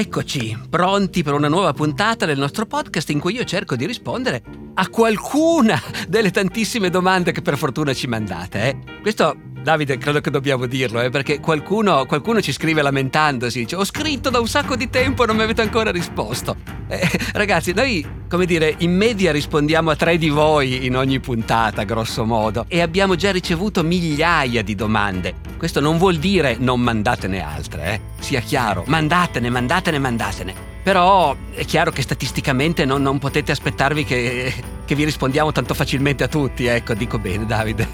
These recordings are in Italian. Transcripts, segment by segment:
Eccoci, pronti per una nuova puntata del nostro podcast in cui io cerco di rispondere a qualcuna delle tantissime domande che per fortuna ci mandate. Eh. Questo Davide, credo che dobbiamo dirlo, eh, perché qualcuno, qualcuno, ci scrive lamentandosi, dice ho scritto da un sacco di tempo e non mi avete ancora risposto. Eh, ragazzi, noi, come dire, in media rispondiamo a tre di voi in ogni puntata, grosso modo, e abbiamo già ricevuto migliaia di domande. Questo non vuol dire non mandatene altre, eh? sia chiaro, mandatene, mandatene, mandatene. Però è chiaro che statisticamente non, non potete aspettarvi che, che vi rispondiamo tanto facilmente a tutti, ecco, dico bene Davide.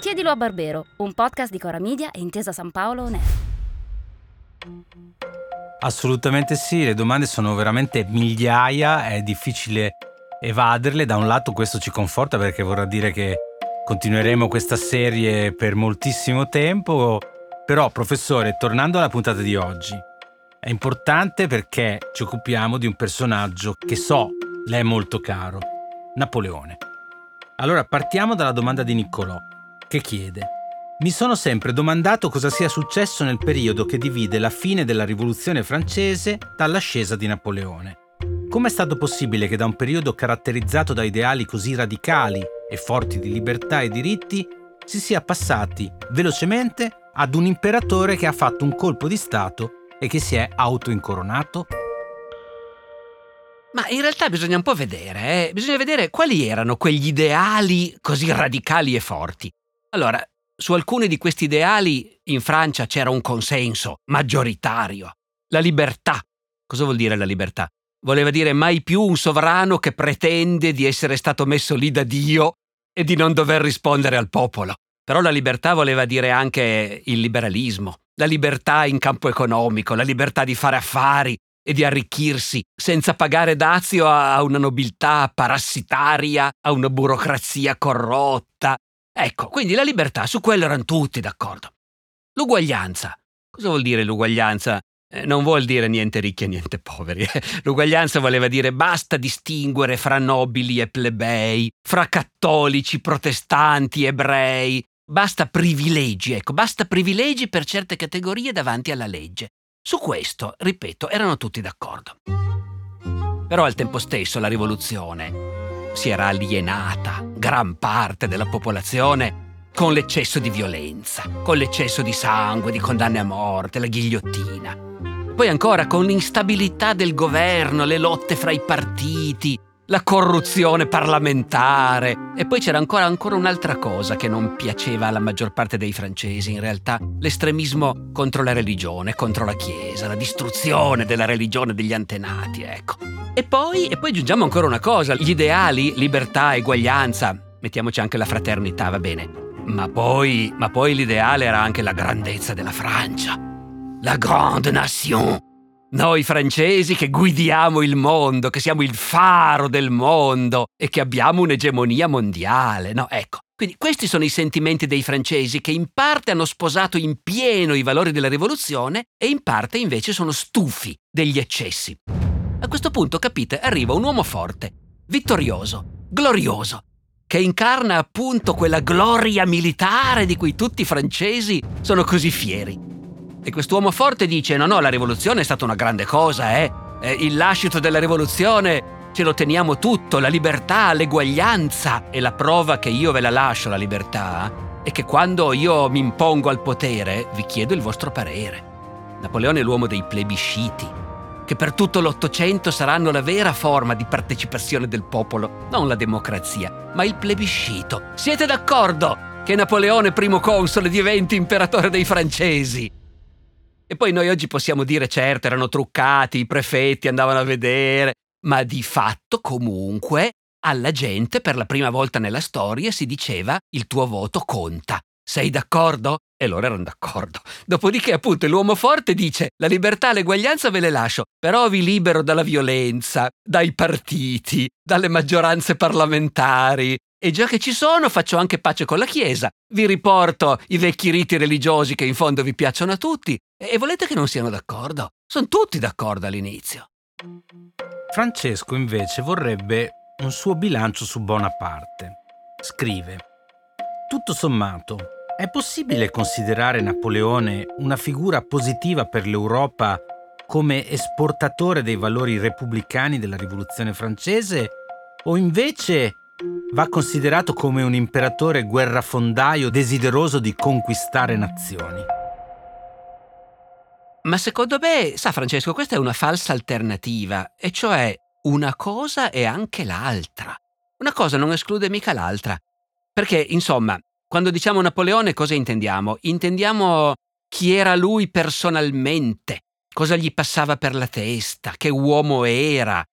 Chiedilo a Barbero, un podcast di Cora Media e Intesa San Paolo On Assolutamente sì, le domande sono veramente migliaia, è difficile evaderle. Da un lato questo ci conforta perché vorrà dire che continueremo questa serie per moltissimo tempo. Però, professore, tornando alla puntata di oggi, è importante perché ci occupiamo di un personaggio che so le è molto caro, Napoleone. Allora partiamo dalla domanda di Niccolò che chiede mi sono sempre domandato cosa sia successo nel periodo che divide la fine della rivoluzione francese dall'ascesa di Napoleone. Come è stato possibile che da un periodo caratterizzato da ideali così radicali e forti di libertà e diritti si sia passati velocemente ad un imperatore che ha fatto un colpo di Stato e che si è autoincoronato? Ma in realtà bisogna un po' vedere, eh? bisogna vedere quali erano quegli ideali così radicali e forti. Allora, su alcuni di questi ideali in Francia c'era un consenso maggioritario. La libertà. Cosa vuol dire la libertà? Voleva dire mai più un sovrano che pretende di essere stato messo lì da Dio e di non dover rispondere al popolo. Però la libertà voleva dire anche il liberalismo, la libertà in campo economico, la libertà di fare affari e di arricchirsi senza pagare dazio a una nobiltà parassitaria, a una burocrazia corrotta, Ecco, quindi la libertà, su quello erano tutti d'accordo. L'uguaglianza. Cosa vuol dire l'uguaglianza? Eh, non vuol dire niente ricchi e niente poveri. Eh. L'uguaglianza voleva dire basta distinguere fra nobili e plebei, fra cattolici, protestanti, ebrei. Basta privilegi, ecco, basta privilegi per certe categorie davanti alla legge. Su questo, ripeto, erano tutti d'accordo. Però al tempo stesso la rivoluzione si era alienata gran parte della popolazione con l'eccesso di violenza, con l'eccesso di sangue, di condanne a morte, la ghigliottina. Poi ancora con l'instabilità del governo, le lotte fra i partiti, la corruzione parlamentare. E poi c'era ancora, ancora un'altra cosa che non piaceva alla maggior parte dei francesi, in realtà, l'estremismo contro la religione, contro la Chiesa, la distruzione della religione degli antenati, ecco. E poi, e poi aggiungiamo ancora una cosa, gli ideali, libertà, eguaglianza, mettiamoci anche la fraternità, va bene. Ma poi, ma poi l'ideale era anche la grandezza della Francia. La grande nation noi francesi che guidiamo il mondo, che siamo il faro del mondo e che abbiamo un'egemonia mondiale. No, ecco. Quindi questi sono i sentimenti dei francesi che in parte hanno sposato in pieno i valori della rivoluzione e in parte invece sono stufi degli eccessi. A questo punto, capite, arriva un uomo forte, vittorioso, glorioso, che incarna appunto quella gloria militare di cui tutti i francesi sono così fieri. E quest'uomo forte dice: No, no, la rivoluzione è stata una grande cosa, eh? eh il lascito della rivoluzione ce lo teniamo tutto, la libertà, l'eguaglianza. E la prova che io ve la lascio la libertà è che quando io mi impongo al potere vi chiedo il vostro parere. Napoleone è l'uomo dei plebisciti, che per tutto l'Ottocento saranno la vera forma di partecipazione del popolo, non la democrazia, ma il plebiscito. Siete d'accordo che Napoleone primo console diventi imperatore dei francesi? E poi noi oggi possiamo dire, certo, erano truccati, i prefetti andavano a vedere, ma di fatto comunque alla gente per la prima volta nella storia si diceva il tuo voto conta. Sei d'accordo? E loro erano d'accordo. Dopodiché, appunto, l'uomo forte dice: La libertà e l'eguaglianza ve le lascio, però vi libero dalla violenza, dai partiti, dalle maggioranze parlamentari, e già che ci sono, faccio anche pace con la Chiesa. Vi riporto i vecchi riti religiosi che in fondo vi piacciono a tutti. E volete che non siano d'accordo? Sono tutti d'accordo all'inizio. Francesco invece vorrebbe un suo bilancio su Bonaparte. Scrive: Tutto sommato, È possibile considerare Napoleone una figura positiva per l'Europa come esportatore dei valori repubblicani della rivoluzione francese o invece va considerato come un imperatore guerrafondaio desideroso di conquistare nazioni? Ma secondo me, sa Francesco, questa è una falsa alternativa, e cioè una cosa e anche l'altra. Una cosa non esclude mica l'altra. Perché, insomma, quando diciamo Napoleone cosa intendiamo? Intendiamo chi era lui personalmente, cosa gli passava per la testa, che uomo era,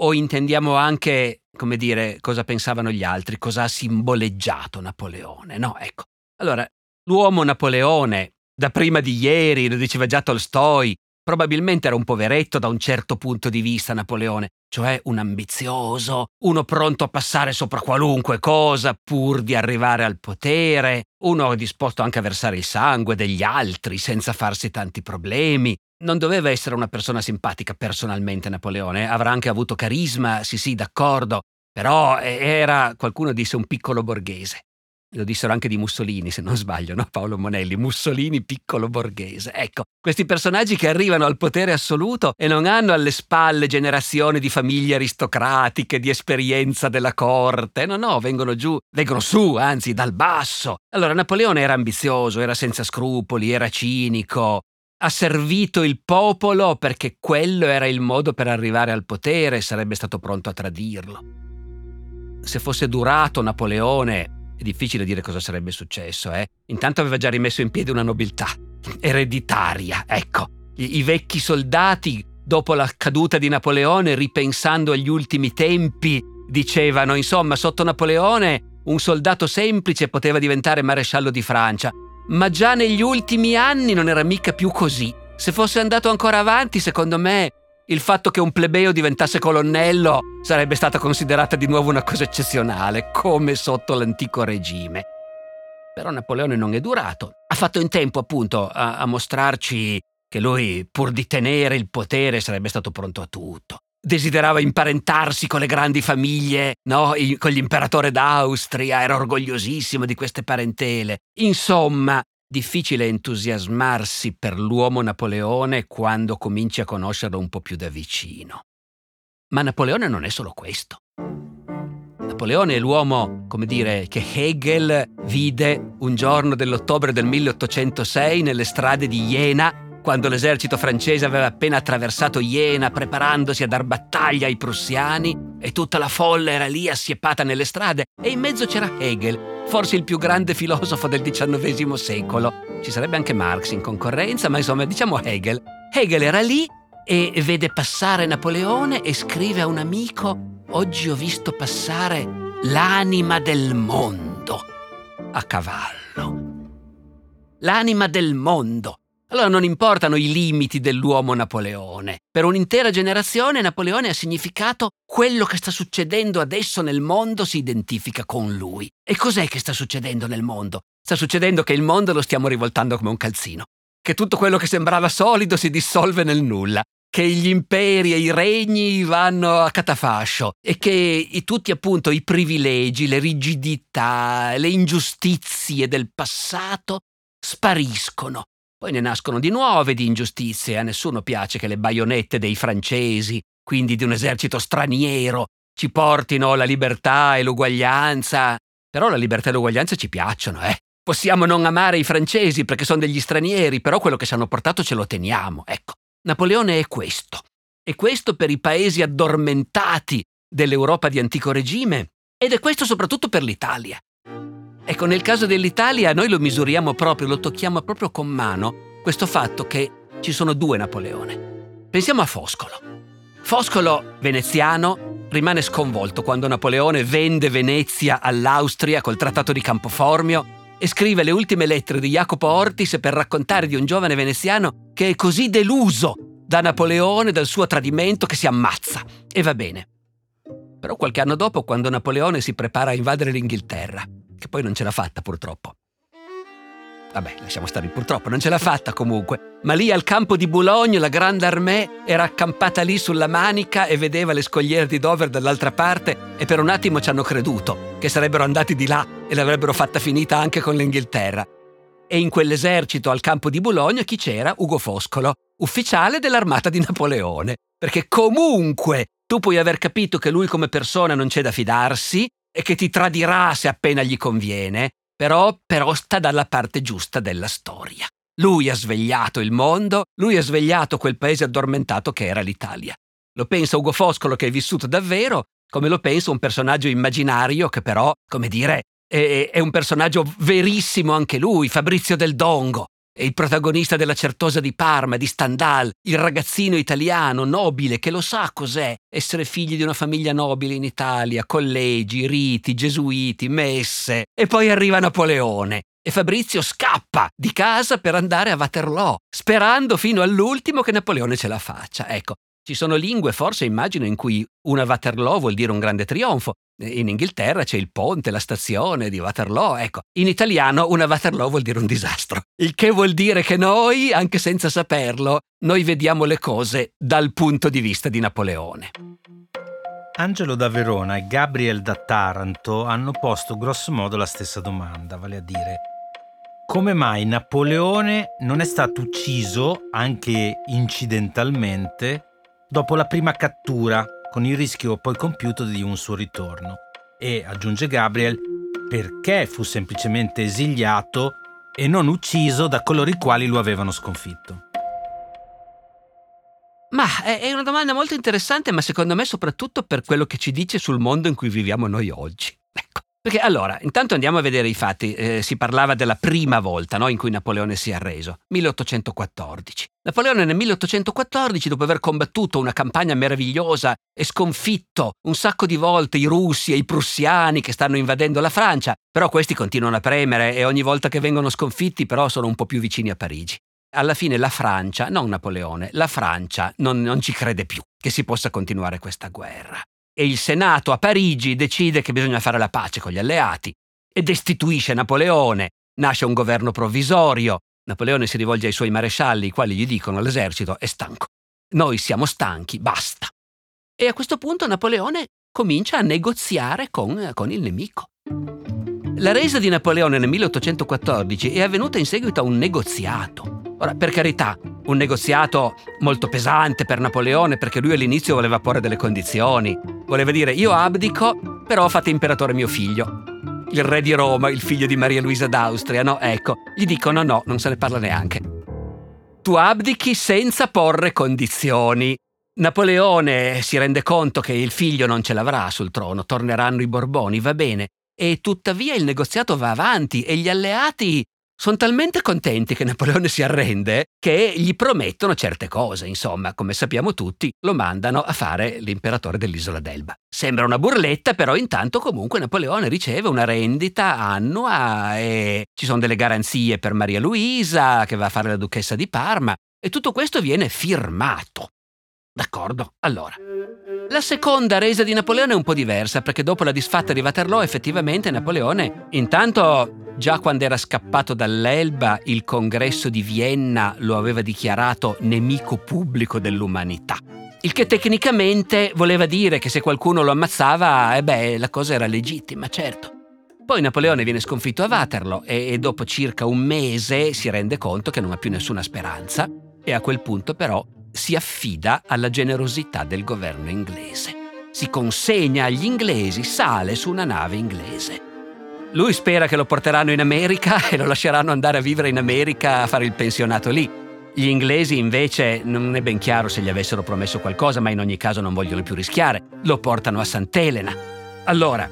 o intendiamo anche, come dire, cosa pensavano gli altri, cosa ha simboleggiato Napoleone, no? Ecco. Allora, l'uomo Napoleone, da prima di ieri, lo diceva già Tolstoi, Probabilmente era un poveretto da un certo punto di vista Napoleone, cioè un ambizioso, uno pronto a passare sopra qualunque cosa pur di arrivare al potere, uno disposto anche a versare il sangue degli altri senza farsi tanti problemi. Non doveva essere una persona simpatica personalmente Napoleone, avrà anche avuto carisma, sì sì, d'accordo, però era, qualcuno disse, un piccolo borghese. Lo dissero anche di Mussolini, se non sbaglio, no? Paolo Monelli, Mussolini piccolo borghese. Ecco, questi personaggi che arrivano al potere assoluto e non hanno alle spalle generazioni di famiglie aristocratiche, di esperienza della corte. No, no, vengono giù, vengono su, anzi, dal basso. Allora, Napoleone era ambizioso, era senza scrupoli, era cinico, ha servito il popolo perché quello era il modo per arrivare al potere e sarebbe stato pronto a tradirlo. Se fosse durato Napoleone, è difficile dire cosa sarebbe successo, eh? Intanto aveva già rimesso in piedi una nobiltà ereditaria, ecco. I, I, vecchi soldati, dopo la caduta di Napoleone, ripensando agli ultimi tempi, dicevano, insomma, sotto Napoleone un soldato semplice poteva diventare maresciallo di Francia, ma già negli ultimi anni non era mica più così. Se fosse andato ancora avanti, secondo me, il fatto che un plebeo diventasse colonnello sarebbe stata considerata di nuovo una cosa eccezionale, come sotto l'antico regime. Però Napoleone non è durato. Ha fatto in tempo appunto a, a mostrarci che lui, pur di tenere il potere, sarebbe stato pronto a tutto. Desiderava imparentarsi con le grandi famiglie, no? con l'imperatore d'Austria, era orgogliosissimo di queste parentele. Insomma, Difficile entusiasmarsi per l'uomo Napoleone quando cominci a conoscerlo un po' più da vicino. Ma Napoleone non è solo questo. Napoleone è l'uomo, come dire, che Hegel vide un giorno dell'ottobre del 1806 nelle strade di Jena quando l'esercito francese aveva appena attraversato Jena preparandosi a dar battaglia ai prussiani e tutta la folla era lì assiepata nelle strade e in mezzo c'era Hegel, forse il più grande filosofo del XIX secolo. Ci sarebbe anche Marx in concorrenza, ma insomma diciamo Hegel. Hegel era lì e vede passare Napoleone e scrive a un amico Oggi ho visto passare l'anima del mondo a cavallo. L'anima del mondo. Allora non importano i limiti dell'uomo Napoleone. Per un'intera generazione Napoleone ha significato quello che sta succedendo adesso nel mondo si identifica con lui. E cos'è che sta succedendo nel mondo? Sta succedendo che il mondo lo stiamo rivoltando come un calzino. Che tutto quello che sembrava solido si dissolve nel nulla. Che gli imperi e i regni vanno a catafascio e che tutti appunto i privilegi, le rigidità, le ingiustizie del passato spariscono poi ne nascono di nuove di ingiustizie, a nessuno piace che le baionette dei francesi, quindi di un esercito straniero, ci portino la libertà e l'uguaglianza. Però la libertà e l'uguaglianza ci piacciono, eh. Possiamo non amare i francesi perché sono degli stranieri, però quello che ci hanno portato ce lo teniamo, ecco. Napoleone è questo. E questo per i paesi addormentati dell'Europa di antico regime ed è questo soprattutto per l'Italia. Ecco, nel caso dell'Italia noi lo misuriamo proprio, lo tocchiamo proprio con mano, questo fatto che ci sono due Napoleone. Pensiamo a Foscolo. Foscolo, veneziano, rimane sconvolto quando Napoleone vende Venezia all'Austria col trattato di Campoformio e scrive le ultime lettere di Jacopo Ortis per raccontare di un giovane veneziano che è così deluso da Napoleone, dal suo tradimento, che si ammazza. E va bene. Però qualche anno dopo, quando Napoleone si prepara a invadere l'Inghilterra, che poi non ce l'ha fatta purtroppo. Vabbè, lasciamo stare il purtroppo, non ce l'ha fatta comunque. Ma lì al campo di Boulogne la Grande Armée era accampata lì sulla manica e vedeva le scogliere di Dover dall'altra parte e per un attimo ci hanno creduto che sarebbero andati di là e l'avrebbero fatta finita anche con l'Inghilterra. E in quell'esercito al campo di Bologna chi c'era? Ugo Foscolo, ufficiale dell'armata di Napoleone. Perché comunque tu puoi aver capito che lui come persona non c'è da fidarsi e che ti tradirà se appena gli conviene, però, però sta dalla parte giusta della storia. Lui ha svegliato il mondo, lui ha svegliato quel paese addormentato che era l'Italia. Lo pensa Ugo Foscolo che è vissuto davvero, come lo pensa un personaggio immaginario che però, come dire, è, è un personaggio verissimo anche lui, Fabrizio del Dongo, il protagonista della Certosa di Parma, di Stendhal, il ragazzino italiano nobile che lo sa cos'è essere figli di una famiglia nobile in Italia, collegi, riti, gesuiti, messe. E poi arriva Napoleone. E Fabrizio scappa di casa per andare a Waterloo, sperando fino all'ultimo che Napoleone ce la faccia. Ecco, ci sono lingue, forse immagino, in cui una Waterloo vuol dire un grande trionfo. In Inghilterra c'è il ponte, la stazione di Waterloo. Ecco, in italiano una Waterloo vuol dire un disastro. Il che vuol dire che noi, anche senza saperlo, noi vediamo le cose dal punto di vista di Napoleone. Angelo da Verona e Gabriel da Taranto hanno posto grossomodo la stessa domanda, vale a dire come mai Napoleone non è stato ucciso, anche incidentalmente, dopo la prima cattura, con il rischio poi compiuto di un suo ritorno. E, aggiunge Gabriel, perché fu semplicemente esiliato e non ucciso da coloro i quali lo avevano sconfitto. Ma è una domanda molto interessante, ma secondo me soprattutto per quello che ci dice sul mondo in cui viviamo noi oggi. Perché allora, intanto andiamo a vedere i fatti. Eh, si parlava della prima volta no, in cui Napoleone si è arreso, 1814. Napoleone nel 1814, dopo aver combattuto una campagna meravigliosa e sconfitto un sacco di volte i russi e i prussiani che stanno invadendo la Francia, però questi continuano a premere e ogni volta che vengono sconfitti però sono un po' più vicini a Parigi. Alla fine la Francia, non Napoleone, la Francia non, non ci crede più che si possa continuare questa guerra e il Senato a Parigi decide che bisogna fare la pace con gli alleati e destituisce Napoleone. Nasce un governo provvisorio. Napoleone si rivolge ai suoi marescialli, i quali gli dicono all'esercito è stanco. Noi siamo stanchi, basta. E a questo punto Napoleone comincia a negoziare con, con il nemico. La resa di Napoleone nel 1814 è avvenuta in seguito a un negoziato. Ora, per carità, un negoziato molto pesante per Napoleone perché lui all'inizio voleva porre delle condizioni. Voleva dire io abdico, però fate imperatore mio figlio. Il re di Roma, il figlio di Maria Luisa d'Austria, no? Ecco, gli dicono no, non se ne parla neanche. Tu abdichi senza porre condizioni. Napoleone si rende conto che il figlio non ce l'avrà sul trono, torneranno i Borboni, va bene. E tuttavia il negoziato va avanti e gli alleati sono talmente contenti che Napoleone si arrende che gli promettono certe cose, insomma, come sappiamo tutti, lo mandano a fare l'imperatore dell'isola d'Elba. Sembra una burletta, però intanto comunque Napoleone riceve una rendita annua e ci sono delle garanzie per Maria Luisa che va a fare la duchessa di Parma e tutto questo viene firmato. D'accordo, allora. La seconda resa di Napoleone è un po' diversa perché dopo la disfatta di Waterloo effettivamente Napoleone intanto Già quando era scappato dall'Elba, il congresso di Vienna lo aveva dichiarato nemico pubblico dell'umanità. Il che tecnicamente voleva dire che se qualcuno lo ammazzava, eh beh, la cosa era legittima, certo. Poi Napoleone viene sconfitto a Waterloo e, e dopo circa un mese si rende conto che non ha più nessuna speranza e a quel punto però si affida alla generosità del governo inglese. Si consegna agli inglesi, sale su una nave inglese. Lui spera che lo porteranno in America e lo lasceranno andare a vivere in America a fare il pensionato lì. Gli inglesi invece non è ben chiaro se gli avessero promesso qualcosa, ma in ogni caso non vogliono più rischiare. Lo portano a Sant'Elena. Allora,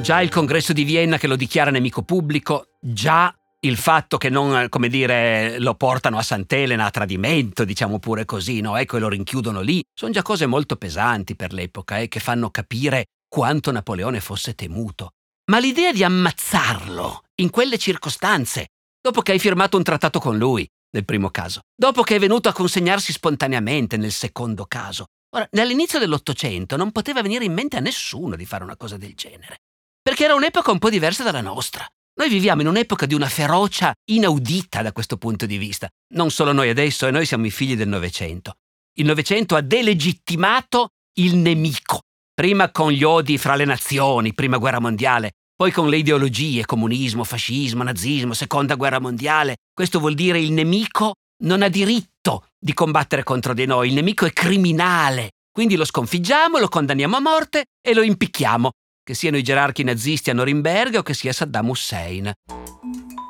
già il congresso di Vienna che lo dichiara nemico pubblico, già il fatto che non, come dire, lo portano a Sant'Elena a tradimento, diciamo pure così, no? Ecco, e lo rinchiudono lì, sono già cose molto pesanti per l'epoca e eh, che fanno capire quanto Napoleone fosse temuto. Ma l'idea di ammazzarlo in quelle circostanze, dopo che hai firmato un trattato con lui, nel primo caso, dopo che è venuto a consegnarsi spontaneamente nel secondo caso, ora, all'inizio dell'Ottocento non poteva venire in mente a nessuno di fare una cosa del genere, perché era un'epoca un po' diversa dalla nostra. Noi viviamo in un'epoca di una ferocia inaudita da questo punto di vista. Non solo noi adesso, e noi siamo i figli del Novecento. Il Novecento ha delegittimato il nemico, prima con gli odi fra le nazioni, prima guerra mondiale, Poi con le ideologie, comunismo, fascismo, nazismo, seconda guerra mondiale, questo vuol dire il nemico non ha diritto di combattere contro di noi, il nemico è criminale. Quindi lo sconfiggiamo, lo condanniamo a morte e lo impicchiamo, che siano i gerarchi nazisti a Norimberga o che sia Saddam Hussein.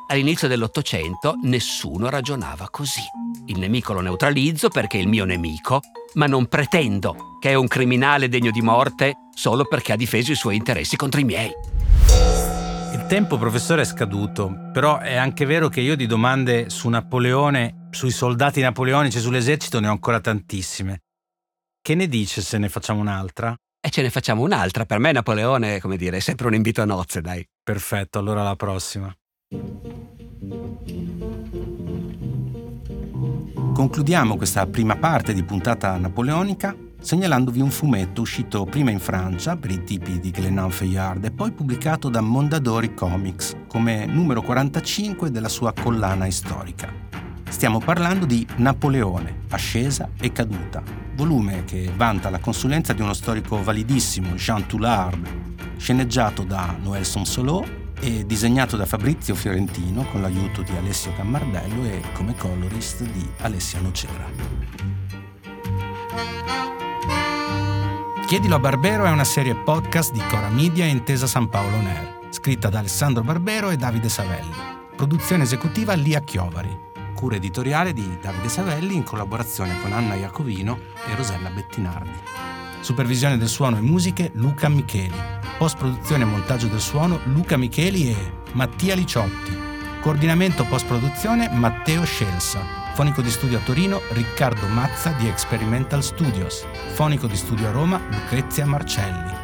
All'inizio dell'Ottocento nessuno ragionava così. Il nemico lo neutralizzo perché è il mio nemico, ma non pretendo che è un criminale degno di morte solo perché ha difeso i suoi interessi contro i miei. Il tempo, professore, è scaduto, però è anche vero che io di domande su Napoleone, sui soldati napoleonici, sull'esercito ne ho ancora tantissime. Che ne dice se ne facciamo un'altra? E ce ne facciamo un'altra. Per me Napoleone, come dire, è sempre un invito a nozze, dai. Perfetto, allora alla prossima. Concludiamo questa prima parte di puntata napoleonica segnalandovi un fumetto uscito prima in Francia per i tipi di Glenn Fayard e poi pubblicato da Mondadori Comics come numero 45 della sua collana storica. Stiamo parlando di Napoleone, ascesa e caduta, volume che vanta la consulenza di uno storico validissimo, Jean Toulard, sceneggiato da Noël Sonsolot e disegnato da Fabrizio Fiorentino con l'aiuto di Alessio Cammardello e come colorist di Alessia Nocera. Chiedilo a Barbero è una serie podcast di Cora Media e Intesa San Paolo Air, scritta da Alessandro Barbero e Davide Savelli. Produzione esecutiva Lia Chiovari. Cura editoriale di Davide Savelli in collaborazione con Anna Iacovino e Rosella Bettinardi. Supervisione del suono e musiche Luca Micheli. Post produzione e montaggio del suono Luca Micheli e Mattia Liciotti. Coordinamento post produzione Matteo Scelsa. Fonico di studio a Torino Riccardo Mazza di Experimental Studios. Fonico di studio a Roma Lucrezia Marcelli.